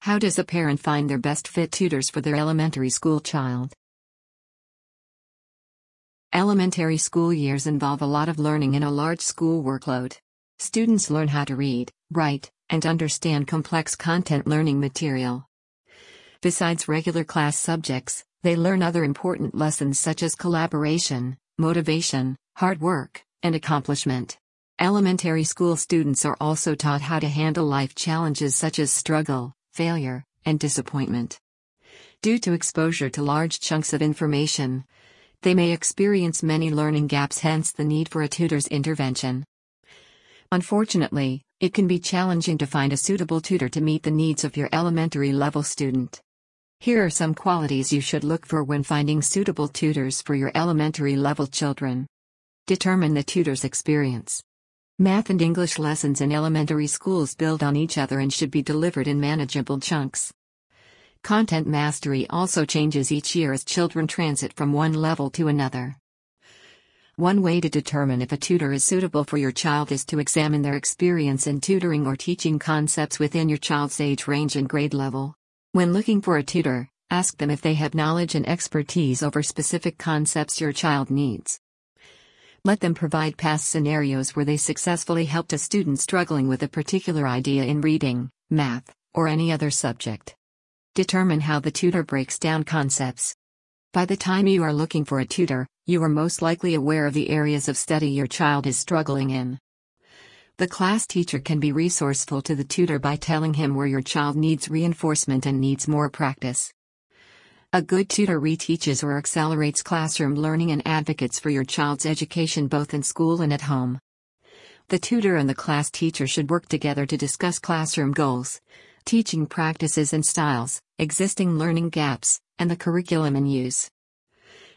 How does a parent find their best fit tutors for their elementary school child? Elementary school years involve a lot of learning in a large school workload. Students learn how to read, write, and understand complex content learning material. Besides regular class subjects, they learn other important lessons such as collaboration, motivation, hard work, and accomplishment. Elementary school students are also taught how to handle life challenges such as struggle, failure, and disappointment. Due to exposure to large chunks of information, they may experience many learning gaps, hence, the need for a tutor's intervention. Unfortunately, it can be challenging to find a suitable tutor to meet the needs of your elementary level student. Here are some qualities you should look for when finding suitable tutors for your elementary level children. Determine the tutor's experience. Math and English lessons in elementary schools build on each other and should be delivered in manageable chunks. Content mastery also changes each year as children transit from one level to another. One way to determine if a tutor is suitable for your child is to examine their experience in tutoring or teaching concepts within your child's age range and grade level. When looking for a tutor, ask them if they have knowledge and expertise over specific concepts your child needs. Let them provide past scenarios where they successfully helped a student struggling with a particular idea in reading, math, or any other subject. Determine how the tutor breaks down concepts. By the time you are looking for a tutor, you are most likely aware of the areas of study your child is struggling in. The class teacher can be resourceful to the tutor by telling him where your child needs reinforcement and needs more practice. A good tutor reteaches or accelerates classroom learning and advocates for your child's education both in school and at home. The tutor and the class teacher should work together to discuss classroom goals, teaching practices and styles, existing learning gaps, and the curriculum in use.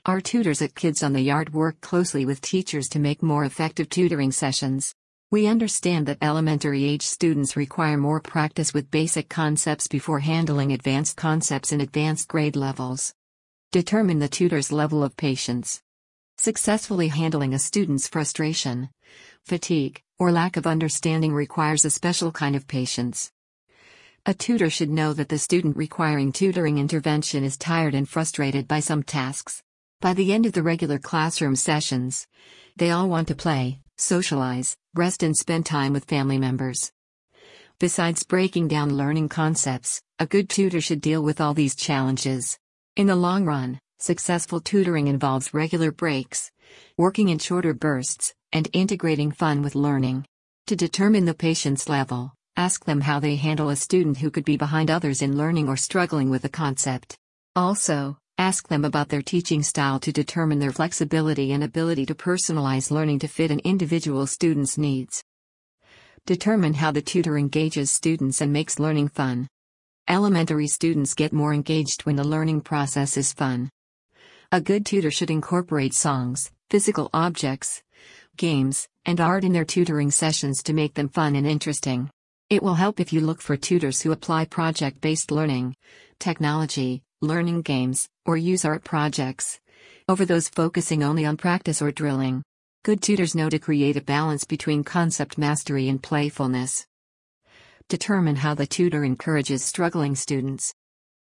Our tutors at Kids on the Yard work closely with teachers to make more effective tutoring sessions. We understand that elementary age students require more practice with basic concepts before handling advanced concepts in advanced grade levels. Determine the tutor's level of patience. Successfully handling a student's frustration, fatigue, or lack of understanding requires a special kind of patience. A tutor should know that the student requiring tutoring intervention is tired and frustrated by some tasks. By the end of the regular classroom sessions, they all want to play, socialize, rest, and spend time with family members. Besides breaking down learning concepts, a good tutor should deal with all these challenges. In the long run, successful tutoring involves regular breaks, working in shorter bursts, and integrating fun with learning. To determine the patient's level, ask them how they handle a student who could be behind others in learning or struggling with a concept. Also, Ask them about their teaching style to determine their flexibility and ability to personalize learning to fit an individual student's needs. Determine how the tutor engages students and makes learning fun. Elementary students get more engaged when the learning process is fun. A good tutor should incorporate songs, physical objects, games, and art in their tutoring sessions to make them fun and interesting. It will help if you look for tutors who apply project based learning, technology, learning games, or use art projects. Over those focusing only on practice or drilling. Good tutors know to create a balance between concept mastery and playfulness. Determine how the tutor encourages struggling students.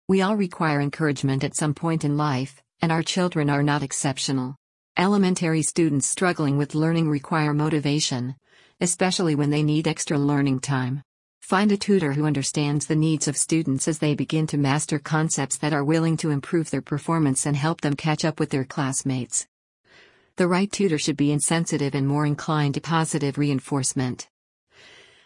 We all require encouragement at some point in life, and our children are not exceptional. Elementary students struggling with learning require motivation, especially when they need extra learning time. Find a tutor who understands the needs of students as they begin to master concepts that are willing to improve their performance and help them catch up with their classmates. The right tutor should be insensitive and more inclined to positive reinforcement.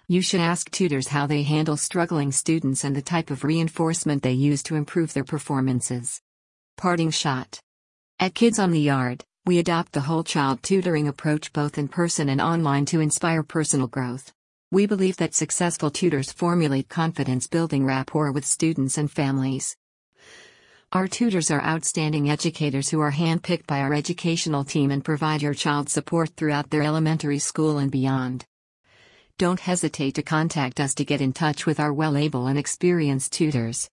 You should ask tutors how they handle struggling students and the type of reinforcement they use to improve their performances. Parting shot. At Kids on the Yard, we adopt the whole child tutoring approach both in person and online to inspire personal growth. We believe that successful tutors formulate confidence building rapport with students and families. Our tutors are outstanding educators who are handpicked by our educational team and provide your child support throughout their elementary school and beyond. Don't hesitate to contact us to get in touch with our well able and experienced tutors.